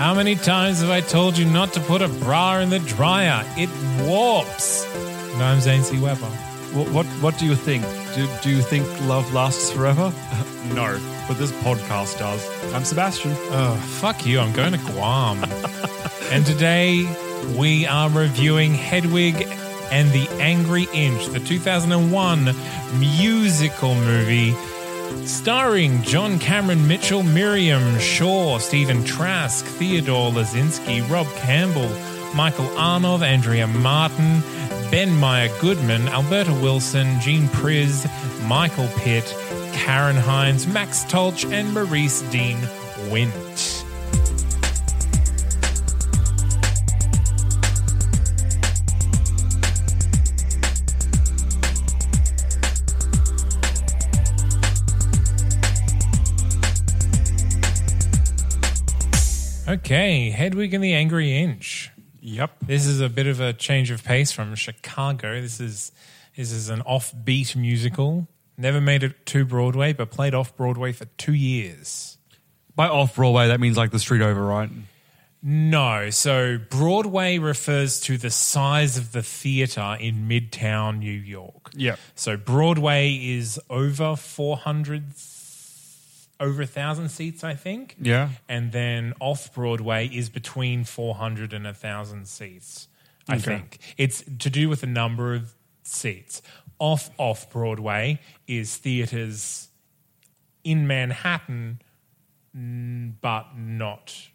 How many times have I told you not to put a bra in the dryer? It warps. And I'm Zane C. Weber. What, what what do you think? Do, do you think love lasts forever? no, but this podcast does. I'm Sebastian. Oh, fuck you. I'm going to Guam. and today we are reviewing Hedwig and the Angry Inch, the 2001 musical movie starring John Cameron Mitchell, Miriam Shor, Stephen Trask, Theodore Liscinski, Rob Campbell, Michael Arnold, Andrea Martin, Ben Meyer Goodman, Alberta Wilson, Gene Pyrz, Michael Pitt, Karen Hines, Max Tolch, and Maurice Dean Wint. Okay, Hedwig and the Angry Inch. Yep. This is a bit of a change of pace from Chicago. This is this is an offbeat musical. Never made it to Broadway, but played off Broadway for two years. By off Broadway, that means like the street over, right? No, so Broadway refers to the size of the theater in Midtown New York. Yep. So Broadway is over 400, over a thousand seats, I think. Yeah. And then off Broadway is between 400 and a 1,000 seats, I Okay. think. It's to do with the number of seats. Off off Broadway is theaters in Manhattan, but not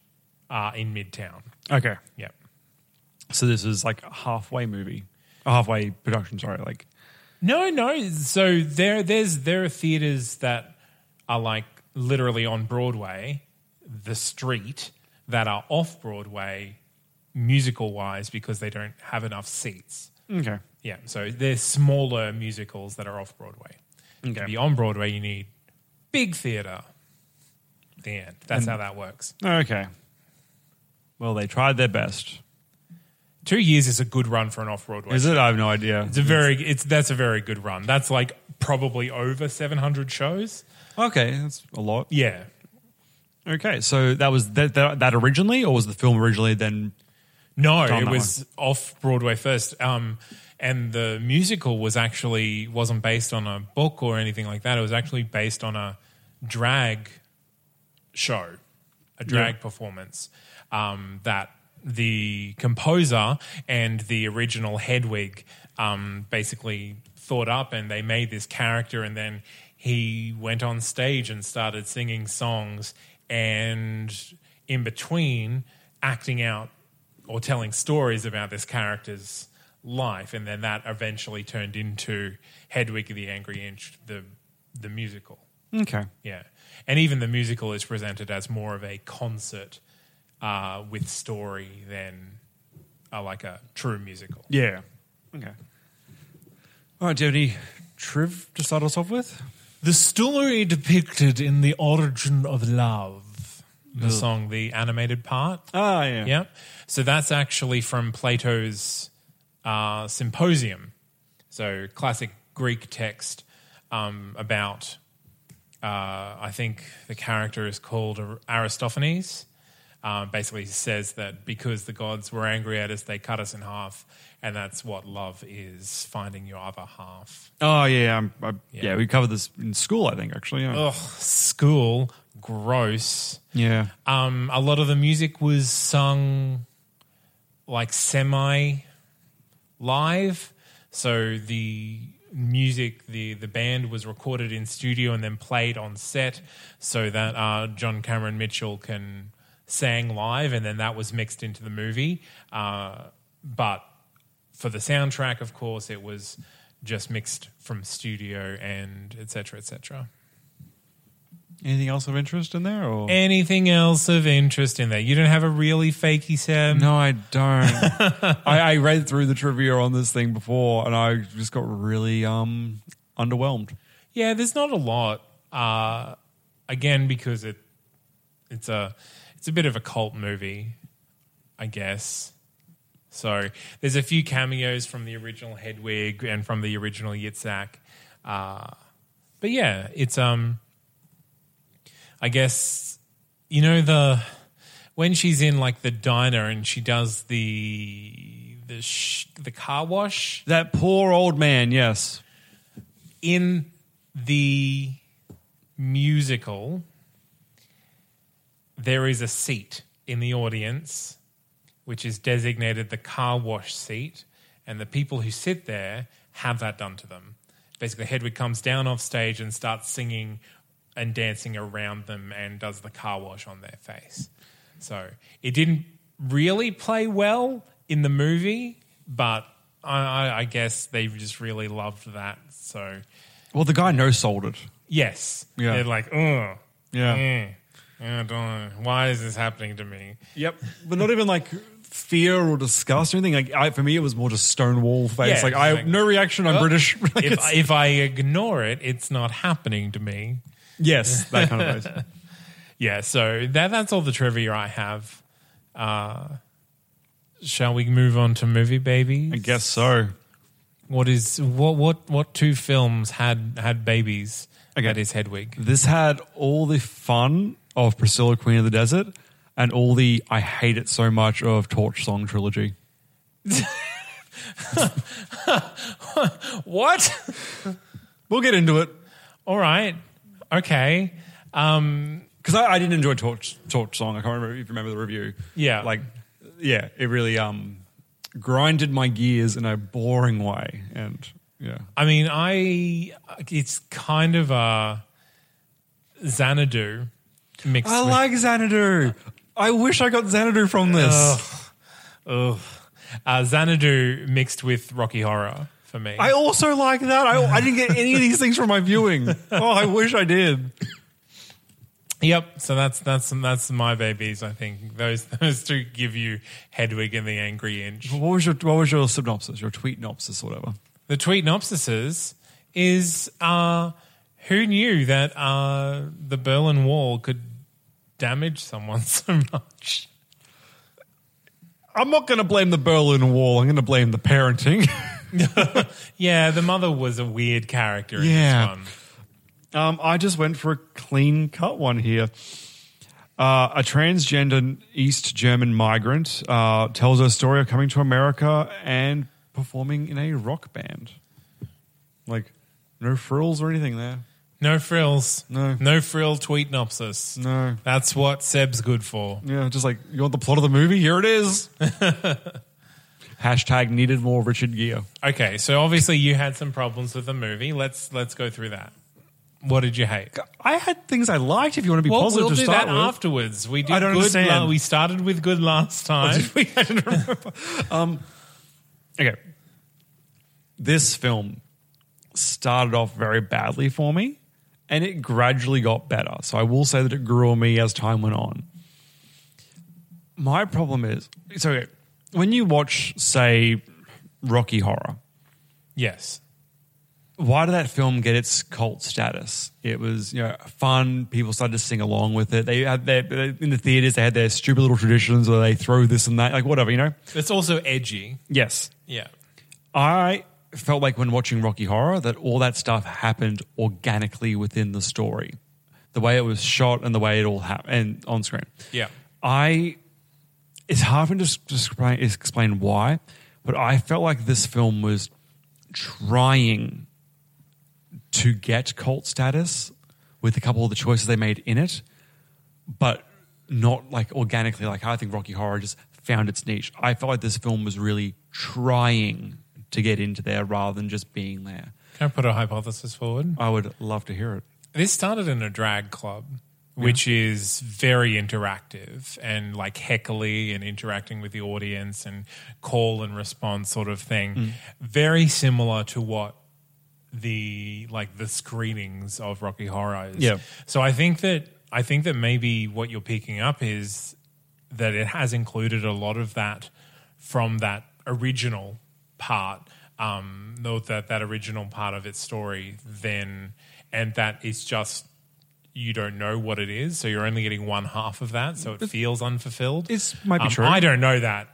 uh, in Midtown. Okay. Yeah. So this is like a halfway movie, a halfway production. Sorry, like No, no. So there, there's there are theaters that are like literally on Broadway, the street, that are off Broadway, musical wise, because they don't have enough seats. okay, Yeah, so they're smaller musicals that are off Broadway. Okay. To be on Broadway, you need big theater. The end. That's how that works. okay. Well, they tried their best. Two years is a good run for an off Broadway. Is it? I have no idea. It's a very. It's that's a very good run. That's like probably over 700 shows. Okay, that's a lot. Yeah, Okay, so that was that, that, that originally, or was the film originally then? No, Done it that was off Broadway first. Um, and the musical was actually wasn't based on a book or anything like that. It was actually based on a drag show, a drag performance um, that the composer and the original Hedwig um, basically thought up, and they made this character, and then he went on stage and started singing songs, and in between acting out or telling stories about this character's life, and then that eventually turned into Hedwig the Angry Inch, the the musical. Okay, Yeah, and even the musical is presented as more of a concert uh, with story than uh, like a true musical. yeah, okay. All right, do you have any triv to start us off with? The story depicted in the origin of love, the song, the animated part. Ah, yeah, Yeah. So that's actually from Plato's uh, Symposium. So classic Greek text um, about, uh, I think the character is called Aristophanes. Uh, basically says that because the gods were angry at us, they cut us in half. And that's what love is finding your other half. Oh yeah, I'm, I, yeah. Yeah. We covered this in school, I think. Actually, yeah. Ugh, school, gross. Yeah. Um, a lot of the music was sung like semi live. So the music, the the band was recorded in studio and then played on set, so that uh, John Cameron Mitchell can sang live, and then that was mixed into the movie. Uh, but for the soundtrack, of course, it was just mixed from studio and etc. etc. Anything else of interest in there? Or Anything else of interest in there? You don't have a really fakey Sam? no, I don't. I, I read through the trivia on this thing before, and I just got really um underwhelmed. Yeah, there's not a lot. Uh, again, because it it's a it's a bit of a cult movie, I guess. So there's a few cameos from the original Hedwig and from the original Yitzhak. Uh, but yeah, it's um, I guess you know the when she's in like the diner and she does the the sh- the car wash That poor old man. Yes. in the musical, there is a seat in the audience which is designated the car wash seat, and the people who sit there have that done to them. Basically, Hedwig comes down off stage and starts singing and dancing around them and does the car wash on their face. So it didn't really play well in the movie, but I, I, guess they just really loved that. So Well, the guy no sold it. yes, Yeah. they're like, oh, Yeah. Mm. I don't. Why is this happening to me? Yep. But not even like fear or disgust or anything. Like I, for me, it was more just stonewall face. Yeah, like I like- no reaction. I'm Well, British. Like, If, if I ignore it, it's not happening to me. yes, that kind of face. Yeah, so that that's all the trivia I have. Uh, shall we move on to movie babies? I guess so. What is what what what two films had had babies? Okay. That is Hedwig. This had all the fun of Priscilla, Queen of the Desert, and all the I hate it so much of Torch Song trilogy. What? We'll get into it all right. Okay. Um, because I, I didn't enjoy Torch Torch Song. I can't remember if you remember the review. Yeah. like yeah, it really um grinded my gears in a boring way, and yeah, I mean, I it's kind of a Xanadu mixed. I with, like Xanadu. I wish I got Xanadu from this. Ugh. Uh, Xanadu mixed with Rocky Horror for me. I also like that. I, I didn't get any of these things from my viewing. Oh, I wish I did. Yep. So that's that's that's my babies. I think those those two give you Hedwig and the Angry Inch. What was your What was your synopsis? Your tweet synopsis, or whatever. The tweet nopsises is uh, who knew that uh, the Berlin Wall could damage someone so much. I'm not going to blame the Berlin Wall. I'm going to blame the parenting. Yeah, the mother was a weird character in Yeah. this one. Um, I just went for a clean cut one here. Uh, a transgender East German migrant uh, tells her story of coming to America and performing in a rock band. Like, no frills or anything there. No frills. No. No frill tweet nopsis. No. That's what Seb's good for. Yeah, just like, you want the plot of the movie? Here it is. Hashtag needed more Richard Gere. Okay, so obviously you had some problems with the movie. Let's let's go through that. What did you hate? I had things I liked if you want to be Well, positive we'll to do start that with. afterwards. We did I don't good. understand. la- we started with good last time. we I don't remember. Um, okay. This film started off very badly for me and it gradually got better. So I will say that it grew on me as time went on. My problem is so when you watch, say, Rocky Horror, yes. why did that film get its cult status? It was you know fun. People started to sing along with it. They had their in the theaters. They had their stupid little traditions where they throw this and that, like whatever, you know. It's also edgy. Yes, Yeah. I felt like when watching Rocky Horror that all that stuff happened organically within the story, the way it was shot and the way it all happened on screen. Yeah. I it's hard for me to s- to explain, explain why, but I felt like this film was trying to get cult status with a couple of the choices they made in it, but not like organically. Like I think Rocky Horror just found its niche. I felt like this film was really trying to get into there rather than just being there. Can I put a hypothesis forward? I would love to hear it. This started in a drag club, which is very interactive and like heckly and interacting with the audience and call and response sort of thing. Mm. Very similar to what the like the screenings of Rocky Horror is. Yeah. So I think that I think that maybe what you're picking up is that it has included a lot of that from that original part, um, that that original part of its story. Then, and that is just you don't know what it is, so you're only getting one half of that, so it feels unfulfilled. This might be Um, true. I don't know that.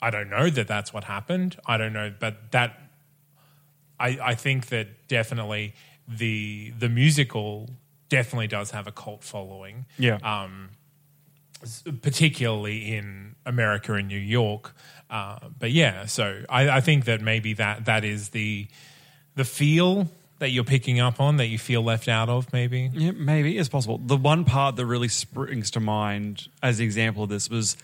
I don't know that that's what happened. I don't know, but that I, I think that definitely the the musical definitely does have a cult following. Yeah. Um, particularly in America and New York. Uh, but yeah, so I, I think that maybe that that is the the feel that you're picking up on that you feel left out of. Maybe Yeah, maybe it's possible. The one part that really springs to mind as the example of this was,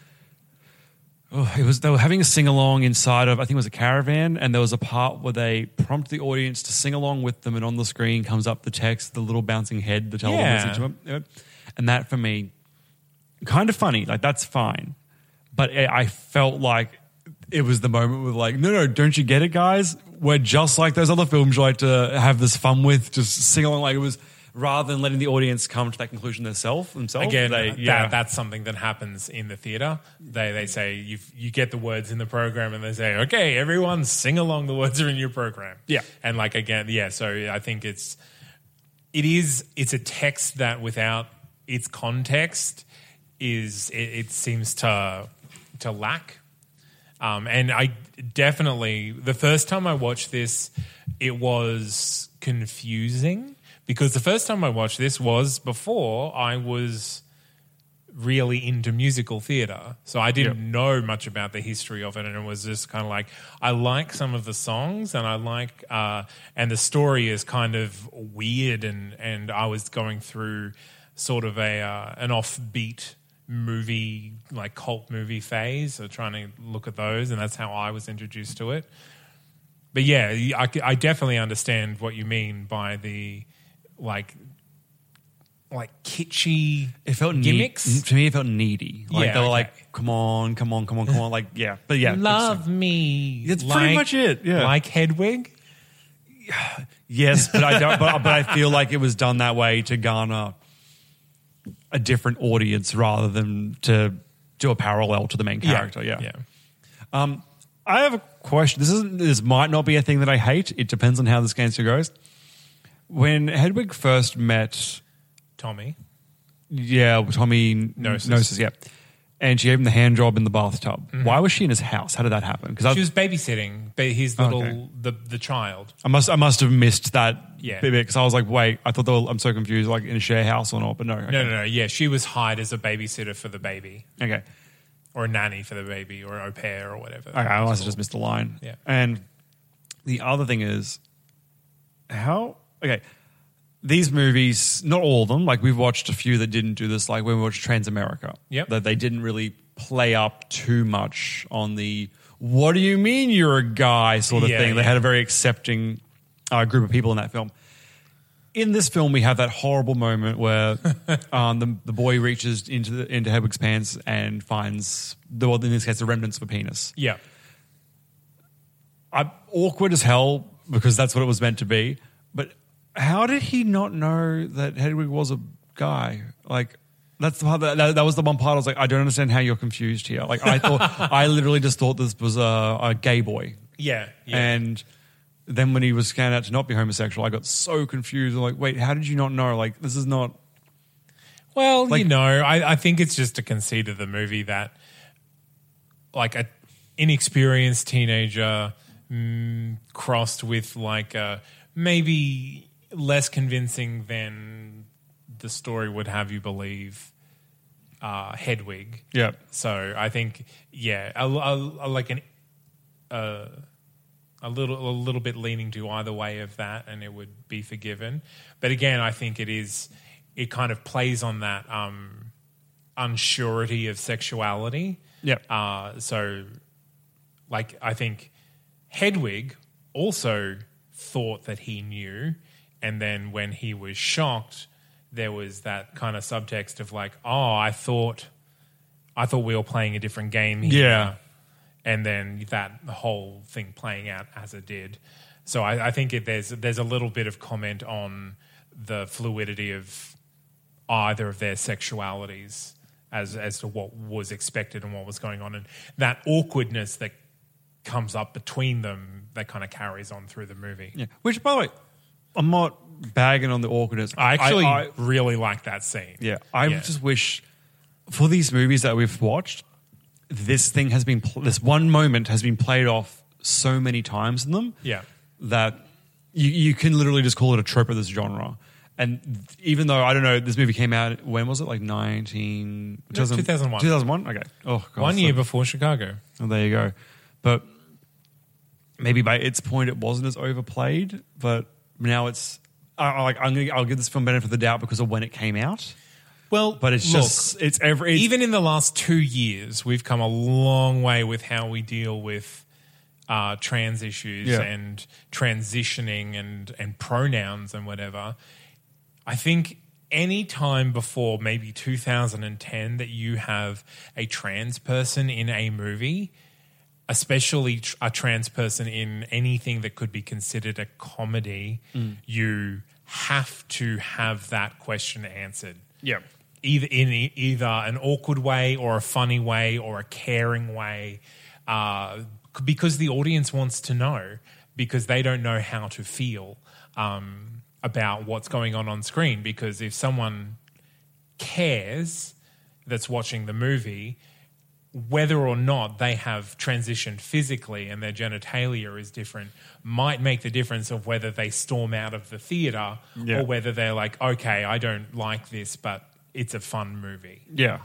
oh, it was they were having a sing along inside of I think it was a caravan, and there was a part where they prompt the audience to sing along with them, and on the screen comes up the text, the little bouncing head, the telephone Yeah. message, to them. Yep. and that for me, kind of funny. Like that's fine, but I I felt like it was the moment with like, no, no, don't you get it, guys? We're just like those other films you like to have this fun with, just sing along. Like it was rather than letting the audience come to that conclusion themselves. Themselves, again, they, that, that's something that happens in the theater. They they say you you get the words in the program, and they say, okay, everyone sing along. The words are in your program. Yeah. and like again, yeah. So I think it's it is it's a text that without its context is it, it seems to to lack. Um, and I definitely the first time I watched this, it was confusing because the first time I watched this was before I was really into musical theater. So I didn't Yep. know much about the history of it, and it was just kind of like I like some of the songs, and I like, uh, and the story is kind of weird, and and I was going through sort of a uh, an offbeat movie like cult movie phase, so trying to look at those, and that's how I was introduced to it. But yeah, I, I definitely understand what you mean by the like like kitschy it felt gimmicks. to me. It felt needy. Like Yeah, they were okay. like, come on, come on, come on, come on. Like yeah, but yeah, Love me. That's pretty much it, yeah. Like Hedwig. Yes, but I don't. but, but I feel like it was done that way to garner a different audience rather than to do a parallel to the main character. Yeah. Yeah. Um, I have a question. This isn't. This might not be a thing that I hate. It depends on how this cancer goes. When Hedwig first met, Tommy. yeah, Tommy Gnosis. Gnosis, yeah, and she gave him the hand job in the bathtub. Mm-hmm. Why was she in his house? How did that happen? Because She was babysitting ba- his oh, little Okay. the the child. I must I must have missed that Yeah. bit because I was like, wait, I thought they were, I'm so confused, like in a share house or not, but no. okay. No, no, no. Yeah, she was hired as a babysitter for the baby, Okay. or a nanny for the baby, or an au pair, or whatever. Okay, I must have just missed the line. Yeah. And the other thing is, how? Okay, these movies, not all of them. Like we've watched a few that didn't do this. Like when we watched Transamerica, Yep. that they didn't really play up too much on the "What do you mean you're a guy?" sort of Yeah, thing. They yeah. had a very accepting uh, group of people in that film. In this film, we have that horrible moment where um, the, the boy reaches into the, into Hedwig's pants and finds the well, in this case the remnants of a penis. Yeah. I'm awkward as hell because that's what it was meant to be. But how did he not know that Hedwig was a guy? Like that's the part that, that, that was the one part I was like, I don't understand how you're confused here. Like I thought, I literally just thought this was a, a gay boy, Yeah. Yeah. and then when he was scanned out to not be homosexual, I got so confused. I'm like, wait, how did you not know? Like this is not. Well, Like- you know, I, I think it's just a conceit of the movie that, like, a inexperienced teenager mm, crossed with like a maybe less convincing than the story would have you believe. Uh, Hedwig. Yeah. So I think, yeah, a, a- a- like an uh, a little a little bit leaning to either way of that, and it would be forgiven. But again, I think it is it kind of plays on that um, unsurety of sexuality. Yep. Uh, so, like, I think Hedwig also thought that he knew, and then when he was shocked, there was that kind of subtext of like, "Oh, I thought, I thought we were playing a different game here." Yeah. and then that whole thing playing out as it did. So I, I think it, there's there's a little bit of comment on the fluidity of either of their sexualities as as to what was expected and what was going on, and that awkwardness that comes up between them that kind of carries on through the movie. Yeah. Which, by the way, I'm not bagging on the awkwardness. I actually I- really like that scene. Yeah, I Yeah. just wish for these movies that we've watched, this thing has been pl- this one moment has been played off so many times in them. Yeah. that you you can literally just call it a trope of this genre. And even though I don't know, this movie came out when was it? Like nineteen 2001. 2001? Okay. Oh, God. One so- year before Chicago. Oh, there you go. But maybe by its point, it wasn't as overplayed. But now it's I, like I'm gonna I'll give this film benefit of the doubt because of when it came out. Well, But it's look, just it's every it's, even in the last two years, we've come a long way with how we deal with uh, trans issues Yeah. and transitioning and and pronouns and whatever. I think any time before maybe 2010 that you have a trans person in a movie, especially tr- a trans person in anything that could be considered a comedy, you have to have that question answered yeah. either in either an awkward way or a funny way or a caring way, uh, because the audience wants to know because they don't know how to feel um, about what's going on on screen. Because if someone cares that's watching the movie, whether or not they have transitioned physically and their genitalia is different might make the difference of whether they storm out of the theater Yeah. or whether they're like, okay, I don't like this, but it's a fun movie. Yeah.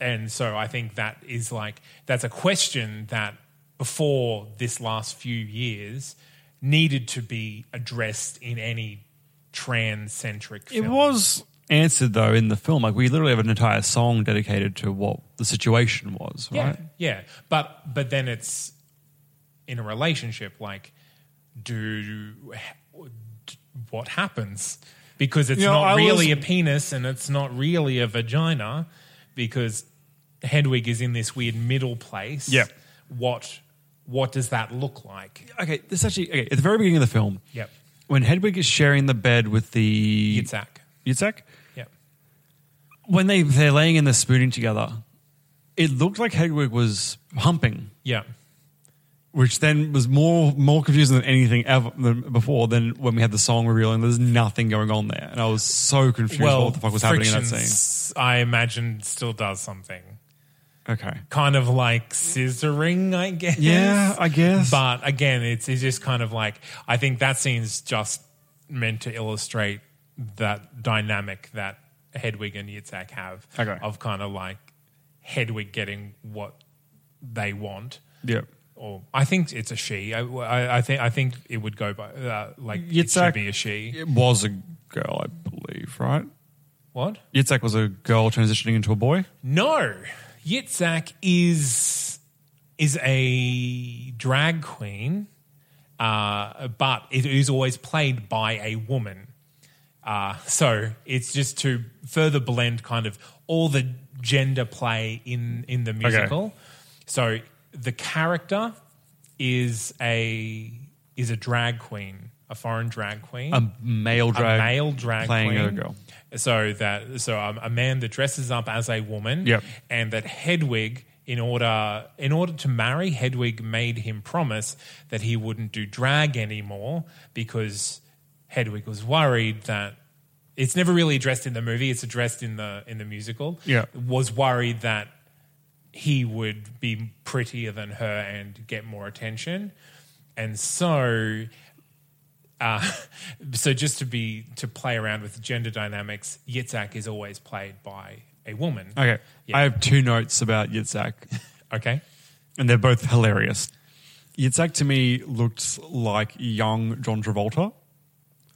And so I think that is like, that's a question that before this last few years needed to be addressed in any trans centric It was answered though in the film. Like we literally have an entire song dedicated to what the situation was, Yeah, right? yeah. But but then it's in a relationship. Like, do what happens? Because it's You know, not I really was- a penis and it's not really a vagina. Because Hedwig is in this weird middle place. Yeah. What what does that look like? Okay, this actually okay, at the very beginning of the film, Yep. when Hedwig is sharing the bed with the Yitzhak. Yitzhak, Yep. when they they're laying in the spooning together, it looked like Hedwig was humping, Yeah. which then was more more confusing than anything ever than before. Than when we had the song revealing there's nothing going on there, and I was so confused about what the fuck was happening in that scene. Frictions, I imagine still does something. Okay, Kind of like scissoring, I guess. yeah, I guess. But again, it's, it's just kind of like I think that scene's just meant to illustrate that dynamic that Hedwig and Yitzhak have Okay. of kind of like Hedwig getting what they want. yeah, Or I think it's a she. I, I, I think I think it would go by uh, like it Yitzhak should be a she. it was a girl, I believe, right? What? Yitzhak was a girl transitioning into a boy. No, Yitzhak is is a drag queen, uh, but it is always played by a woman. Uh, so it's just to further blend kind of all the gender play in in the musical. So the character is a is a drag queen, a foreign drag queen A male drag, a male drag playing queen. a girl. So that so um, a man that dresses up as a woman, Yep. and that Hedwig, in order in order to marry, Hedwig made him promise that he wouldn't do drag anymore because Hedwig was worried that it's never really addressed in the movie; it's addressed in the in the musical. Yeah. was worried that he would be prettier than her and get more attention, and so uh, so just to be to play around with gender dynamics, Yitzhak is always played by a woman. Okay, Yeah. I have two notes about Yitzhak, Okay. and they're both hilarious. Yitzhak to me looked like young John Travolta,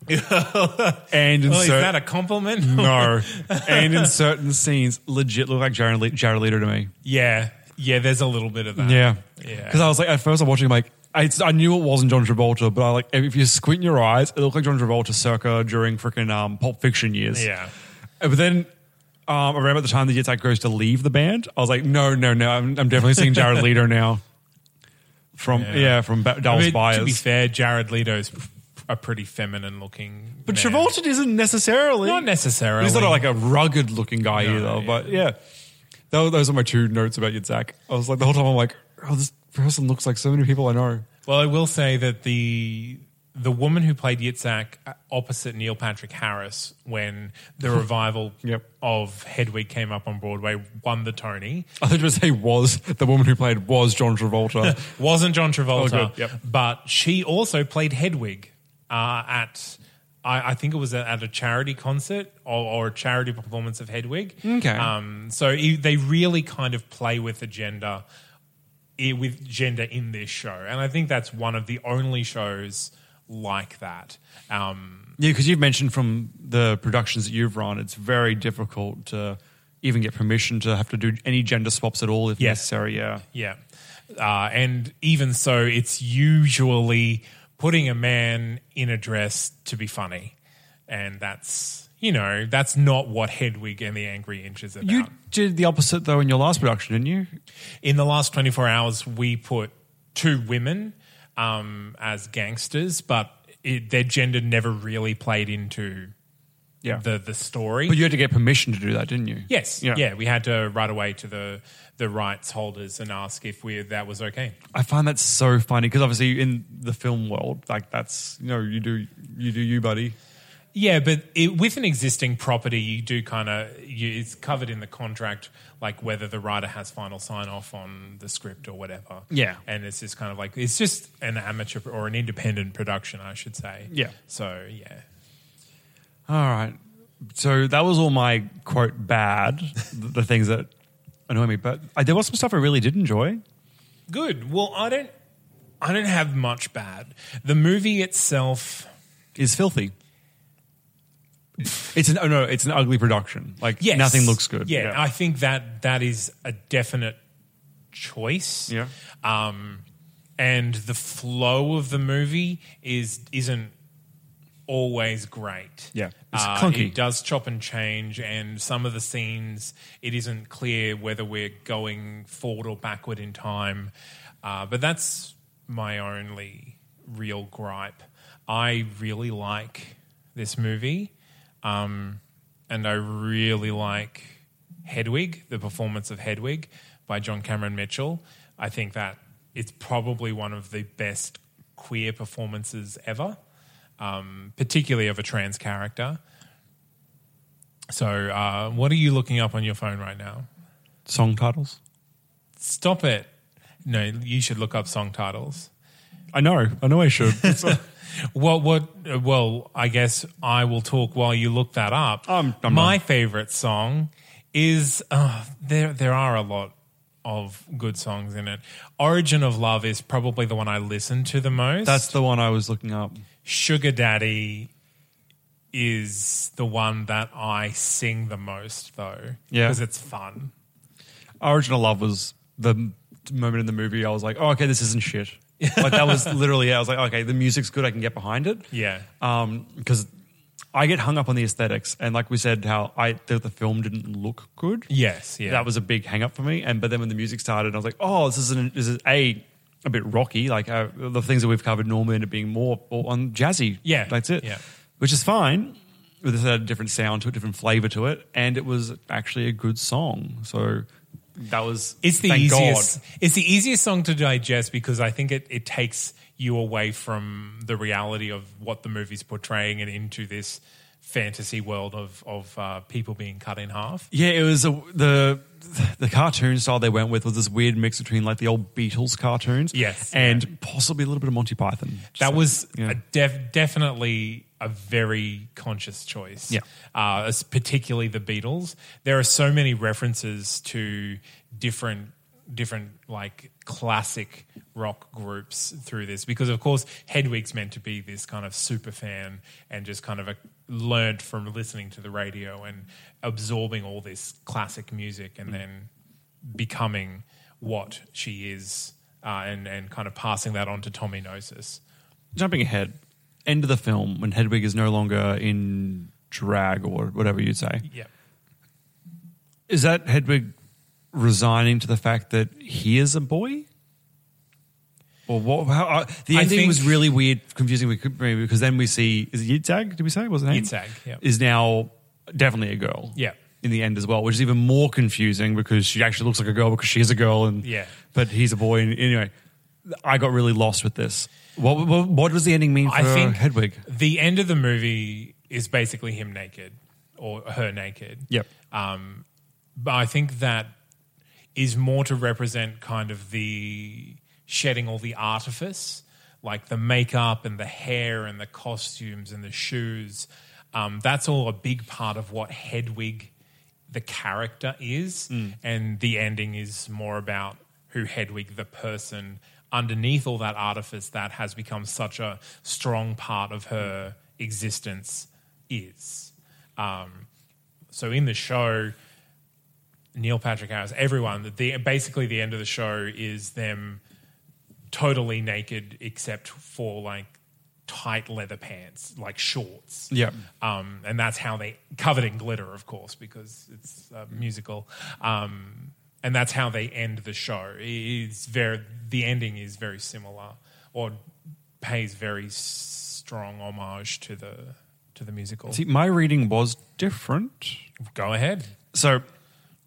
and in Well, is that a compliment? no, and in certain scenes, legit look like Jared, Le- Jared Leto to me. yeah. Yeah, there's a little bit of that. Yeah, Yeah. Because I was like, at first I'm watching, like, I, I knew it wasn't John Travolta, but I like if you squint your eyes, it looked like John Travolta circa during freaking um, Pulp Fiction years. Yeah. Uh, But then um, around about the time that Yitzhak goes to leave the band, I was like, no, no, no, I'm, I'm definitely seeing Jared Leto now. from yeah, from ba- I Dallas mean, Buyers. to be fair, Jared Leto's a pretty feminine looking. but man. Travolta isn't necessarily not necessarily. He's not like a rugged looking guy No, either. yeah. But yeah, those are my two notes about Zach. I was like the whole time I'm like, oh, this person looks like so many people I know. Well, I will say that the the woman who played Yitzhak opposite Neil Patrick Harris when the revival Yep. of Hedwig came up on Broadway won the Tony. I thought you were say was the woman who played was John Travolta. Wasn't John oh, Travolta, Oh. Yep. but she also played Hedwig uh, at. I, I think it was at a charity concert or, or a charity performance of Hedwig. Okay. Um, so e- they really kind of play with the gender, with gender in this show, and I think that's one of the only shows like that. Um, yeah, because you've mentioned from the productions that you've run, it's very difficult to even get permission to have to do any gender swaps at all if Yes. necessary. Yeah. Yeah. Uh, and even so, it's usually putting a man in a dress to be funny. And that's, you know, that's not what Hedwig and the Angry Inch is about. You did the opposite though in your last production, didn't you? in the last 24 hours, we put two women um, as gangsters, but it, their gender never really played into Yeah. the, the story. but you had to get permission to do that, didn't you? yes. Yeah. Yeah. We had to write away to the, the rights holders and ask if we that was okay. I find that so funny because obviously in the film world, like that's you know you do you do you, buddy. Yeah, but it, with an existing property, you do kind of it's covered in the contract, like whether the writer has final sign off on the script or whatever. Yeah. and it's just kind of like it's just an amateur or an independent production, I should say. Yeah. So yeah, All right. So that was all my quote bad, the, things that annoy me. But I, there was some stuff I really did enjoy. good. Well, I don't, I don't have much bad. The movie itself. Is filthy. It's an oh no, it's an ugly production. Like Yes. nothing looks good. Yeah, I think that that is a definite choice. Yeah. Um, and the flow of the movie is isn't always great. Yeah. It's Uh, clunky. It does chop and change, and some of the scenes it isn't clear whether we're going forward or backward in time. Uh, but that's my only real gripe. I really like this movie, um, and I really like Hedwig, the performance of Hedwig by John Cameron Mitchell. I think that it's probably one of the best queer performances ever, um, particularly of a trans character. So, uh, what are you looking up on your phone right now? Song titles. Stop it. No, you should look up song titles. I know. I know I should. Well, what? Well, I guess I will talk while you look that up. Um, My not. favorite song is uh, there. There are a lot of good songs in it. Origin of Love is probably the one I listen to the most. That's the one I was looking up. Sugar Daddy is the one that I sing the most, though. Yeah. because it's fun. Original Love was the moment in the movie I was like, oh, okay, this isn't shit. like that was literally it. I was like, okay, the music's good. I can get behind it. Yeah. Um, because I get hung up on the aesthetics, and like we said, how I the, the film didn't look good. Yes. Yeah. That was a big hang up for me. And but then when the music started, I was like, oh, this is an, this is a a bit rocky. Like uh, the things that we've covered normally end up being more on jazzy. Yeah, that's it. yeah. which is fine. But This had a different sound to it, different flavor to it, and it was actually a good song. So that was It's the thank easiest. God. It's the easiest song to digest because I think it, it takes you away from the reality of what the movie's portraying and into this fantasy world of of uh, people being cut in half. Yeah, it was a, the the cartoon style they went with was this weird mix between like the old Beatles cartoons, Yes, and possibly a little bit of Monty Python. That like- was yeah. a def- definitely a very conscious choice. Yeah. uh, particularly the Beatles. There are so many references to different different like classic rock groups through this because of course Hedwig's meant to be this kind of super fan and just kind of a, learned from listening to the radio and absorbing all this classic music and then becoming what she is uh, and and kind of passing that on to Tommy Gnosis. jumping ahead, end of the film when Hedwig is no longer in drag or whatever you'd say. Yeah. Is that Hedwig resigning to the fact that he is a boy? Well, what, how, uh, the I ending think- was really weird, confusing because then we see is it Yitzhak? Did we say was it name? Yitzhak, yeah. is now definitely a girl. Yeah. in the end as well, which is even more confusing because she actually looks like a girl because she is a girl, and Yeah. but he's a boy. And anyway, I got really lost with this. What what, what does the ending mean for I think Hedwig? the end of the movie is basically him naked or her naked. Yep. Um, but I think that is more to represent kind of the shedding all the artifice, like the makeup and the hair and the costumes and the shoes. Um, that's all a big part of what Hedwig, the character, is. And the ending is more about who Hedwig, the person, underneath all that artifice that has become such a strong part of her existence, is. Um, so in the show, Neil Patrick Harris, everyone, the, basically the end of the show is them totally naked except for like tight leather pants, like shorts. Yeah. Um, and that's how they covered in glitter, of course, because it's a musical. Um, and that's how they end the show. It's very the ending is very similar, or pays very strong homage to the to the musical. See, my reading was different. Go ahead. So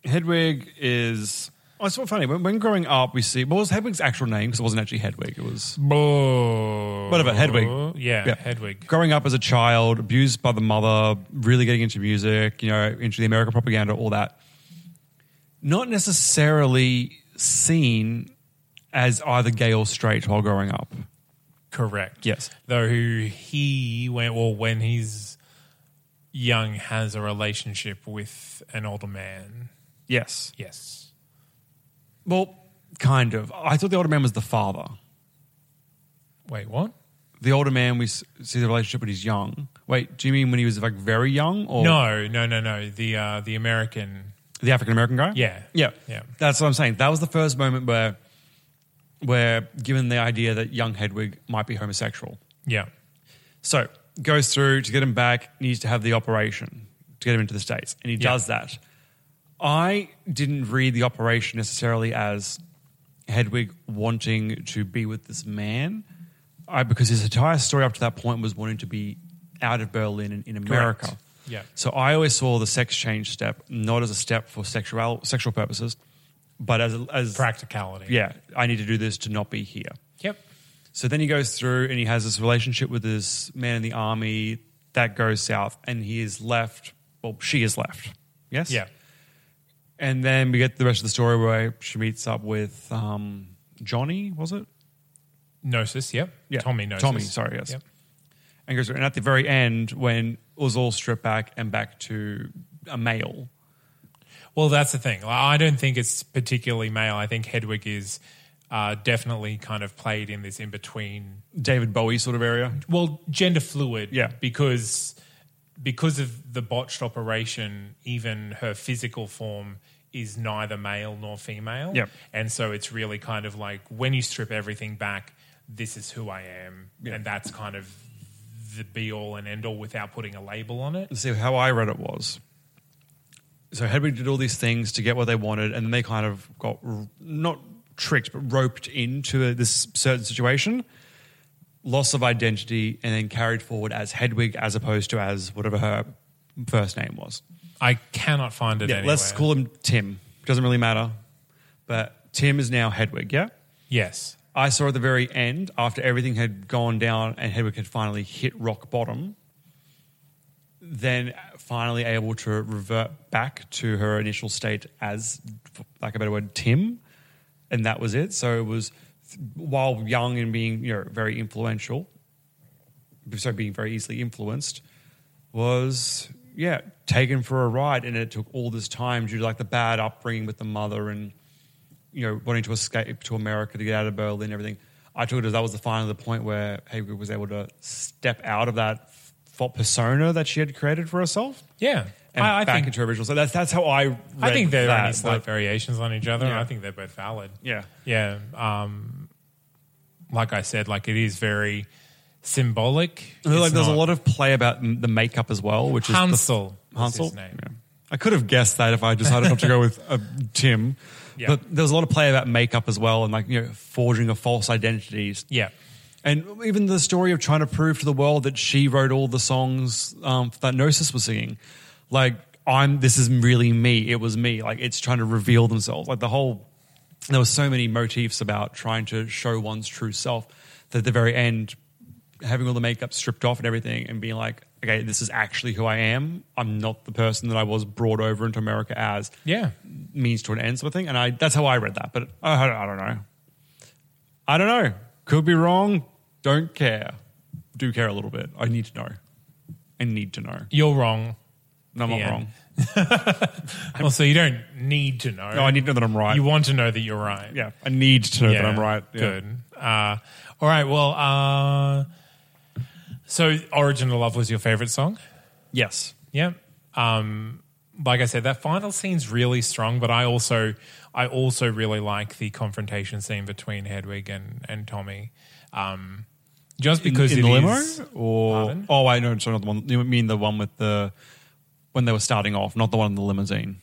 Hedwig is. Oh, it's so funny. When, when growing up, we see what was Hedwig's actual name because it wasn't actually Hedwig. It was Whatever, Hedwig. Yeah, Hedwig. Growing up as a child, abused by the mother, really getting into music, you know, into the American propaganda, all that. Not necessarily seen as either gay or straight while growing up. Correct. Yes. Though he went well when he's young has a relationship with an older man. Yes. Yes. Well, kind of. I thought the older man was the father. Wait, what? The older man, we s- see the relationship when he's young. Wait, do you mean when he was like very young, or No, no, no, no. The uh, the American. the African American guy? Yeah. yeah, Yeah. That's what I'm saying. That was the first moment where, where given the idea that young Hedwig might be homosexual, Yeah. so goes through to get him back. Needs to have the operation to get him into the states, and he Yeah. does that. I didn't read the operation necessarily as Hedwig wanting to be with this man, I, because his entire story up to that point was wanting to be out of Berlin and in America. Correct. Yeah. So I always saw the sex change step not as a step for sexual sexual purposes, but as as Practicality. Yeah, I need to do this to not be here. Yep. So then he goes through and he has this relationship with this man in the army that goes south, and he is left. Well, she is left. Yes. Yeah. And then we get the rest of the story where she meets up with um, Johnny. Was it? Gnosis. Yep. Yeah. Tommy Gnosis. Tommy, sorry, yes. Yep. And goes through. And at the very end, when it was all stripped back and back to a male. Well, that's the thing. I don't think it's particularly male. I think Hedwig is uh, definitely kind of played in this in between David Bowie sort of area. well gender fluid Yeah. because because of the botched operation even her physical form is neither male nor female Yep. and so it's really kind of like when you strip everything back this is who i am and that's kind of the be all and end all without putting a label on it see how I read it was. So Hedwig did all these things to get what they wanted, and then they kind of got r- not tricked but roped into this certain situation. Loss of identity, and then carried forward as Hedwig as opposed to as whatever her first name was. i cannot find it Yeah, anywhere. let's call him Tim. Doesn't really matter, but Tim is now Hedwig. Yeah. yes I saw at the very end, after everything had gone down and Hedwig had finally hit rock bottom, then finally able to revert back to her initial state as, like a better word, Tim. And that was it. So it was, while young and being you know, very influential, so being very easily influenced, was, yeah, taken for a ride. And it took all this time due to like the bad upbringing with the mother and, you know, wanting to escape to America to get out of Berlin and everything. I took it as that was the final the point where Hedwig was able to step out of that persona that she had created for herself yeah and I, I back think into original. So that's that's how I. Read I think there are that, only slight but- variations on each other. Yeah. I think they're both valid. Yeah. Yeah. Um, like I said, like it is very symbolic. And like It's there's a lot of play about the makeup as well, which is the- Hansel. was Hansel. name. Yeah. I could have guessed that if I decided not to go with uh, Tim. Yeah. But there was a lot of play about makeup as well and like, you know, forging of false identities. Yeah. And even the story of trying to prove to the world that she wrote all the songs um, that Gnosis was singing. Like, I'm, this is really me. It was me. Like, it's trying to reveal themselves. Like, the whole, there were so many motifs about trying to show one's true self that at the very end, having all the makeup stripped off and everything and being like, okay, this is actually who I am. I'm not the person that I was brought over into America as Yeah. means to an end sort of thing. And I that's how I read that. But I, I don't know. I don't know. Could be wrong. Don't care. Do care a little bit. I need to know. I need to know. You're wrong. No, I'm not wrong. Well, so you don't need to know. No, I need to know that I'm right. You want to know that you're right. yeah, I need to know that I'm right. Yeah. Good. Uh, all right. Well, uh, so Origin of Love was your favorite song? Yes. Yeah. Um, like I said, that final scene's really strong, but I also I also really like the confrontation scene between Hedwig and, and Tommy. Um, just because in, it the limo, is- or Pardon? oh, I know, sorry, not the one. You mean the one with the when they were starting off, not the one in the limousine.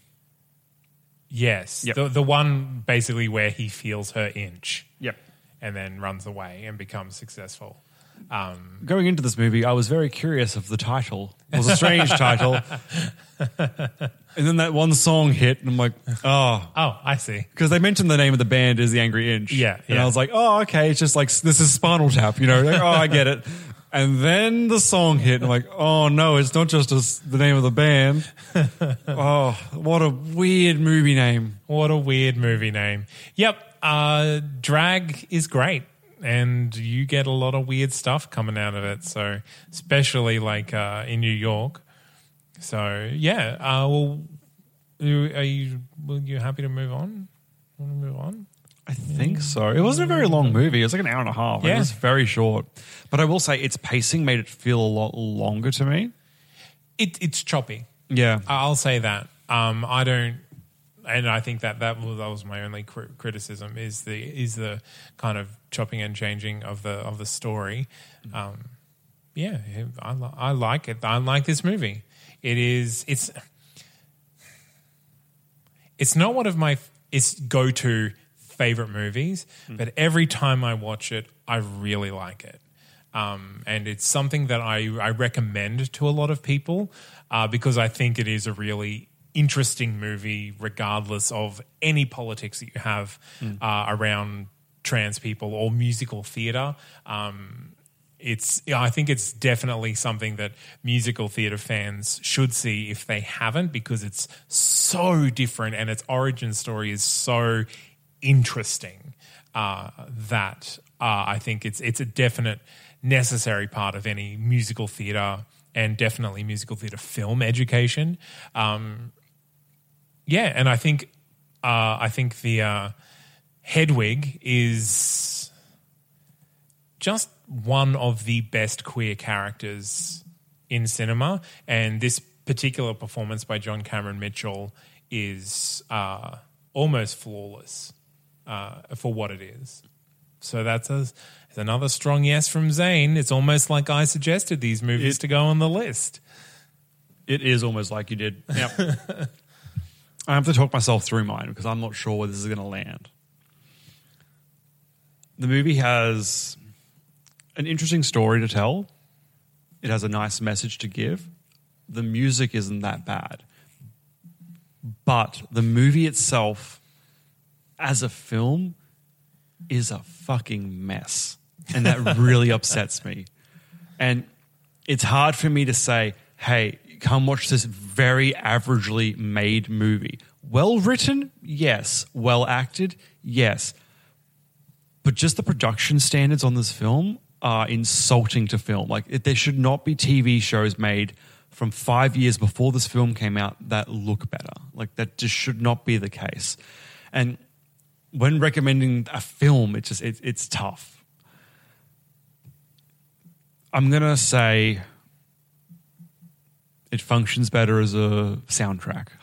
Yes. Yep. The the one basically where he feels her inch. Yep. And then runs away and becomes successful. Um, Going into this movie, I was very curious of the title. It was a strange title. And then that one song hit, and I'm like, oh. oh, I see. Because they mentioned the name of the band is the Angry Inch. Yeah, And yeah. I was like, oh, okay. It's just like, this is Spinal Tap, you know? Like, oh, I get it. And then the song hit, and I'm like, oh, no, it's not just as the name of the band. oh, what a weird movie name. What a weird movie name. Yep. Uh, drag is great. And you get a lot of weird stuff coming out of it. So, especially like uh, in New York. So, yeah. Uh, well, are you, well, you happy to move on? Want to move on? I think so. It wasn't a very long movie. It was like an hour and a half. Yeah. It was very short. But I will say its pacing made it feel a lot longer to me. It, it's choppy. Yeah. I'll say that. Um, I don't, and I think that that was, that was my only cri- criticism is the is the kind of chopping and changing of the of the story. Um, yeah, I, li- I like it. I like this movie. It is. It's. It's not one of my it's go to favorite movies, but every time I watch it, I really like it. Um, and it's something that I, I recommend to a lot of people uh, because I think it is a really interesting movie, regardless of any politics that you have uh, around trans people or musical theatre. Um, it's I think it's definitely something that musical theatre fans should see if they haven't because it's so different and its origin story is so interesting uh, that uh, I think it's it's a definite necessary part of any musical theatre and definitely musical theatre film education. Um, yeah, and I think uh, I think the uh, Hedwig is just one of the best queer characters in cinema, and this particular performance by John Cameron Mitchell is uh, almost flawless uh, for what it is. So that's a, another strong yes from Zane. It's almost like I suggested these movies to go on the list. It is almost like you did. Yep. I have to talk myself through mine because I'm not sure where this is going to land. The movie has an interesting story to tell. It has a nice message to give. The music isn't that bad. But the movie itself, as a film, is a fucking mess. And that really upsets me. And it's hard for me to say, hey, come watch this very averagely made movie. Well written? Yes. Well acted? Yes. But just the production standards on this film are insulting to film. Like, it, there should not be TV shows made from five years before this film came out that look better. Like, that just should not be the case. And when recommending a film, it's just, it, it's tough. I'm going to say it functions better as a soundtrack.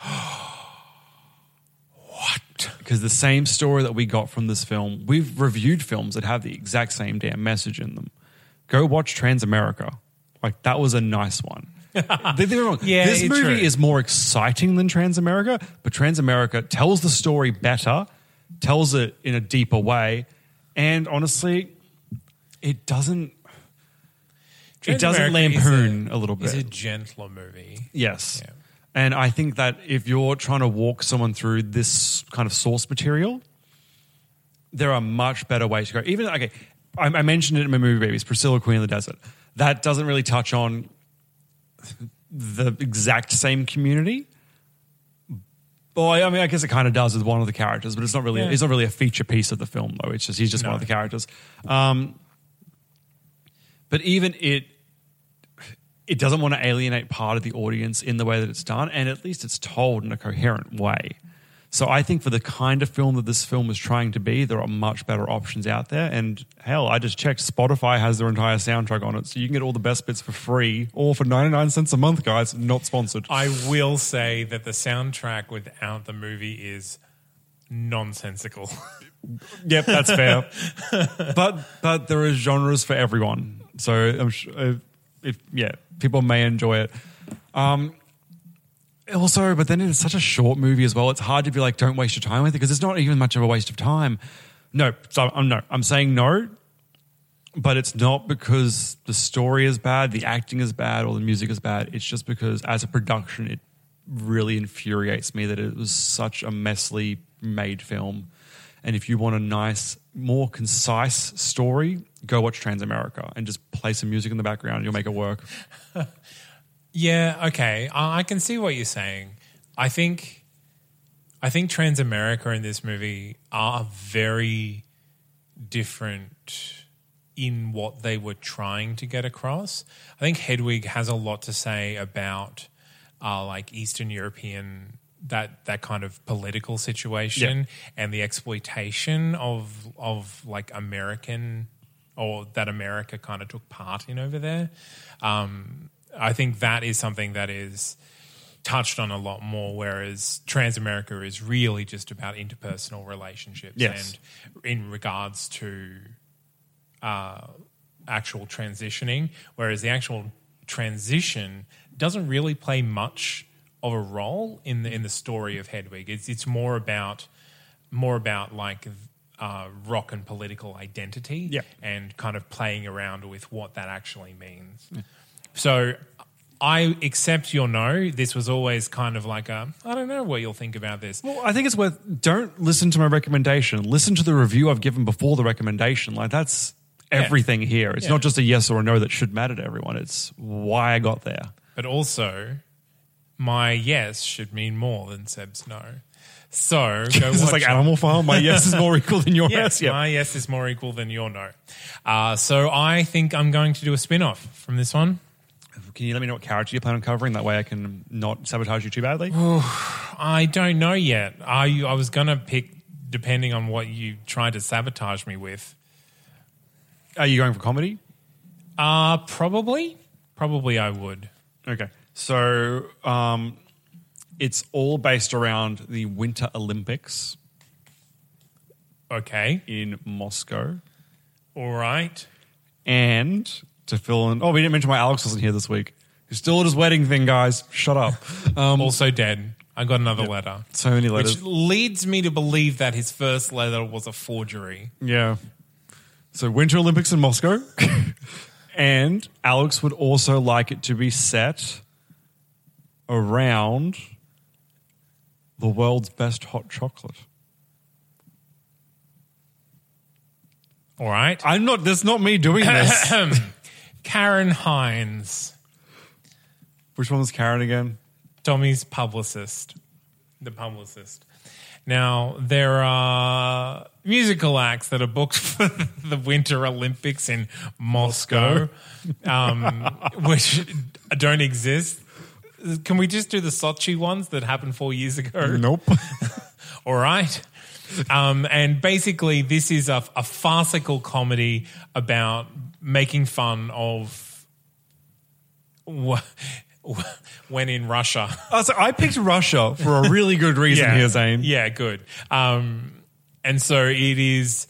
what? Because the same story that we got from this film, we've reviewed films that have the exact same damn message in them. Go watch Transamerica. Like, that was a nice one. Get me wrong. Yeah, this movie true. is more exciting than Transamerica, but Transamerica tells the story better, tells it in a deeper way, and honestly, it doesn't. It doesn't Transamerica is lampoon a, little bit. It's a gentler movie. Yes. Yeah. And I think that if you're trying to walk someone through this kind of source material, there are much better ways to go. Even, okay, I, I mentioned it in my movie Babies, Priscilla Queen of the Desert. That doesn't really touch on the exact same community. Boy, I mean, I guess it kind of does with one of the characters, but it's not really Yeah. it's not really a feature piece of the film, though. It's just he's just one of the characters. Um, but even it it doesn't want to alienate part of the audience in the way that it's done, and at least it's told in a coherent way. So I think for the kind of film that this film is trying to be, there are much better options out there. And hell, I just checked Spotify has their entire soundtrack on it, so you can get all the best bits for free or for ninety nine cents a month, guys. Not sponsored. I will say that the soundtrack without the movie is nonsensical. Yep, that's fair. but but there are genres for everyone. So I'm sure if yeah, people may enjoy it. Um also, but then it's such a short movie as well. It's hard to be like, don't waste your time with it because it's not even much of a waste of time. No, so I'm no, I'm saying no, but it's not because the story is bad, the acting is bad, or the music is bad. It's just because as a production, it really infuriates me that it was such a messily made film. And if you want a nice, more concise story, go watch Transamerica and just play some music in the background. You'll make it work. Yeah, okay. I I can see what you're saying. I think I think Transamerica and this movie are very different in what they were trying to get across. I think Hedwig has a lot to say about uh, like Eastern European that that kind of political situation and the exploitation of of like American or that America kind of took part in over there. Um, I think that is something that is touched on a lot more, whereas Transamerica is really just about interpersonal relationships Yes. and in regards to uh, actual transitioning, whereas the actual transition doesn't really play much of a role in the in the story of Hedwig. It's it's more about more about like uh, rock and political identity Yeah. and kind of playing around with what that actually means. So I accept your no. This was always kind of like a I don't know what you'll think about this. Well, I think it's worth. Don't listen to my recommendation. Listen to the review I've given before the recommendation. Like that's everything here. It's Yeah. not just a yes or a no that should matter to everyone. It's why I got there. But also, my yes should mean more than Seb's no. So go This is like it. Animal Farm. My yes is more equal than your Yes, yes. Yeah. my yes is more equal than your no. Uh, so I think I'm going to do a spin off from this one. Can you let me know what character you plan on covering? That way I can not sabotage you too badly. I don't know yet. I, I was going to pick depending on what you tried to sabotage me with. Are you going for comedy? Uh, probably. Probably I would. Okay. So um, it's all based around the Winter Olympics Okay. in Moscow. All right. And to fill in, oh, we didn't mention why Alex wasn't here this week. He's still at his wedding thing, guys. Shut up. Um, also dead. I got another letter. so many letters. Which leads me to believe that his first letter was a forgery. Yeah. So Winter Olympics in Moscow. and Alex would also like it to be set around the world's best hot chocolate. All right. I'm not, that's not me doing this. Karen Hines, Which one was Karen again? Tommy's publicist, the publicist. Now, there are musical acts that are booked for the Winter Olympics in Moscow, um, which don't exist. Can we just do the Sochi ones that happened four years ago? Nope. All right. Um, and basically, this is a, a farcical comedy about making fun of wh- wh- when in Russia. Uh, so I picked Russia for a really good reason here, Zane. Yeah, good. Um, and so it is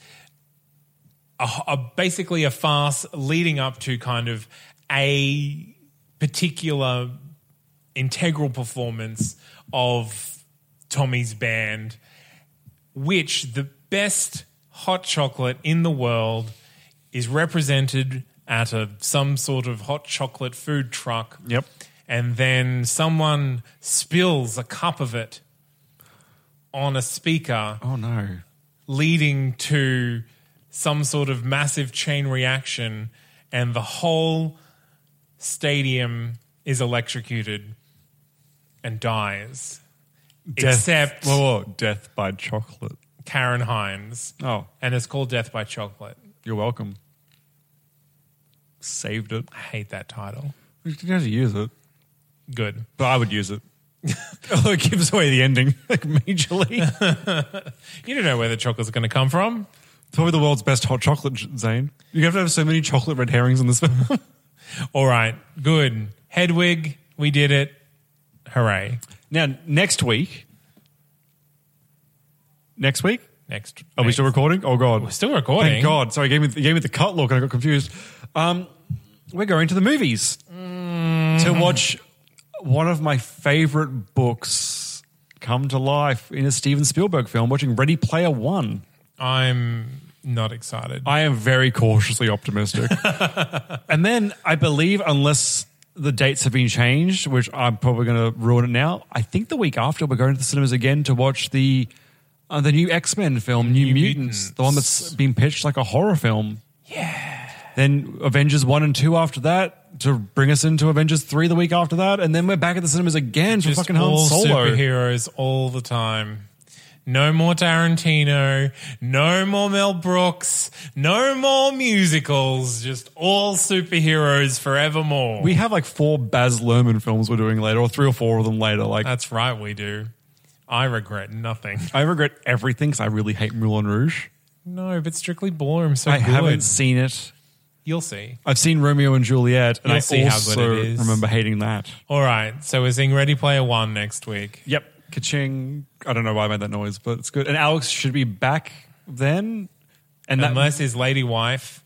a, a, basically a farce leading up to kind of a particular integral performance of Tommy's band, which the best hot chocolate in the world is represented at a some sort of hot chocolate food truck. Yep. And then someone spills a cup of it on a speaker Oh no. leading to some sort of massive chain reaction, and the whole stadium is electrocuted and dies. Except whoa, whoa, death by chocolate. Karen Hines. Oh, And it's called Death by Chocolate. You're welcome. Saved it. I hate that title. You didn't have to use it, Good. but I would use it. Although oh, it gives away the ending, like majorly. You don't know where the chocolate's going to come from. Probably the world's best hot chocolate, Zane. You have to have so many chocolate red herrings in this film. All right. Good. Hedwig, we did it. Hooray. now, next week. Next week? Next. Are we next. still recording? Oh, God. We're still recording. Thank God. Sorry, gave me, gave me the cut look and I got confused. Um, we're going to the movies to watch one of my favorite books come to life in a Steven Spielberg film, watching Ready Player One. I'm not excited. I am very cautiously optimistic. and then I believe, unless the dates have been changed, which I'm probably going to ruin it now, I think the week after we're going to the cinemas again to watch the uh, the new X Men film, New, New Mutants, the one that's Mutants. been pitched like a horror film. Yeah. Then Avengers one and two after that to bring us into Avengers three the week after that, and then we're back at the cinemas again for Just fucking Han all Solo. superheroes all the time. No more Tarantino. No more Mel Brooks. No more musicals. Just all superheroes forevermore. We have like four Baz Luhrmann films we're doing later, or three or four of them later. Like That's right, we do. I regret nothing. I regret everything because I really hate Moulin Rouge. No, but Strictly Ballroom so I good. haven't seen it. You'll see. I've seen Romeo and Juliet, and You'll I see how also good it is. remember hating that. All right, so we're seeing Ready Player One next week. Yep, ka-ching. I don't know why I made that noise, but it's good. And Alex should be back then. And that, Unless his lady wife,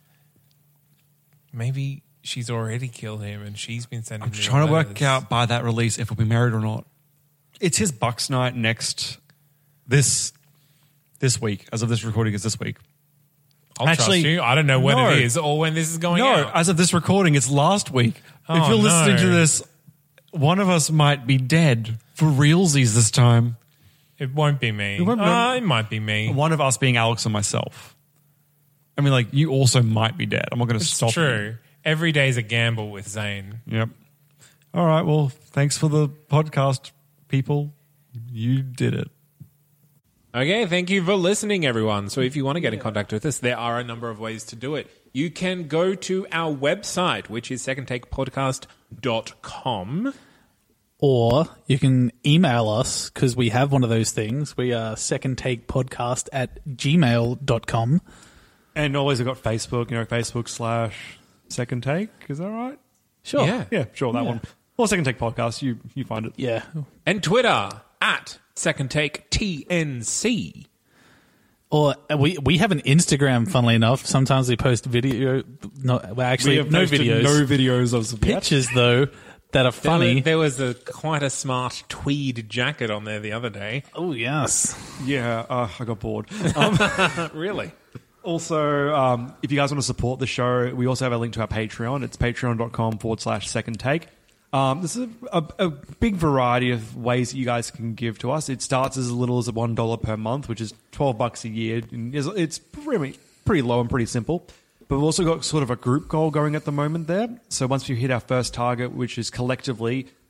maybe she's already killed him and she's been sending. I'm me trying to work letters. out by that release if we'll be married or not. It's his Bucks night next this this week. As of this recording, is this week. I'll Actually, trust you. I don't know when no. it is or when this is going on. no, out. as of this recording, it's last week. Oh, if you're listening to this, one of us might be dead for realsies this time. it won't be me. It, won't be- ah, it might be me. One of us being Alex and myself. I mean, like you also might be dead. I'm not going to stop. you. true. Every day's a gamble with Zane. Yep. All right. Well, thanks for the podcast, people. You did it. Okay, thank you for listening, everyone. So, if you want to get in contact with us, there are a number of ways to do it. You can go to our website, which is secondtakepodcast.com. Or you can email us because we have one of those things. We are second take podcast at gmail.com. And always I've got Facebook, you know, Facebook slash second take. Is that right? Sure. Yeah. Yeah, sure, that Yeah. one. Or second take podcast. You you find it. Yeah. And Twitter at Second Take TNC. Or uh, we we have an Instagram, funnily enough. Sometimes we post video. No, well, actually, have no videos. No videos of pictures, though, that are There, funny. there was a quite a smart tweed jacket on there the other day. oh, yes. Yeah, uh, I got bored. really? Also, um, if you guys want to support the show, we also have a link to our Patreon. It's patreon.com forward slash second take. Um, this is a, a, a big variety of ways that you guys can give to us. It starts as little as $1 per month, which is 12 bucks a year. And It's, it's pretty, pretty low and pretty simple. But we've also got sort of a group goal going at the moment there. So once we hit our first target, which is collectively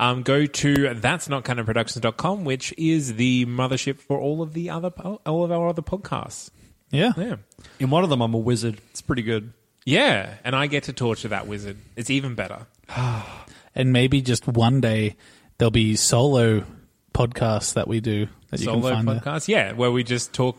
um, go to that's not canon productions.com, which is the mothership for all of the other po- all of our other podcasts. Yeah. Yeah. In one of them, I'm a wizard. It's pretty good. Yeah, and I get to torture that wizard. It's even better. And maybe just one day there'll be solo podcasts that we do that you Solo can find there. Yeah, where we just talk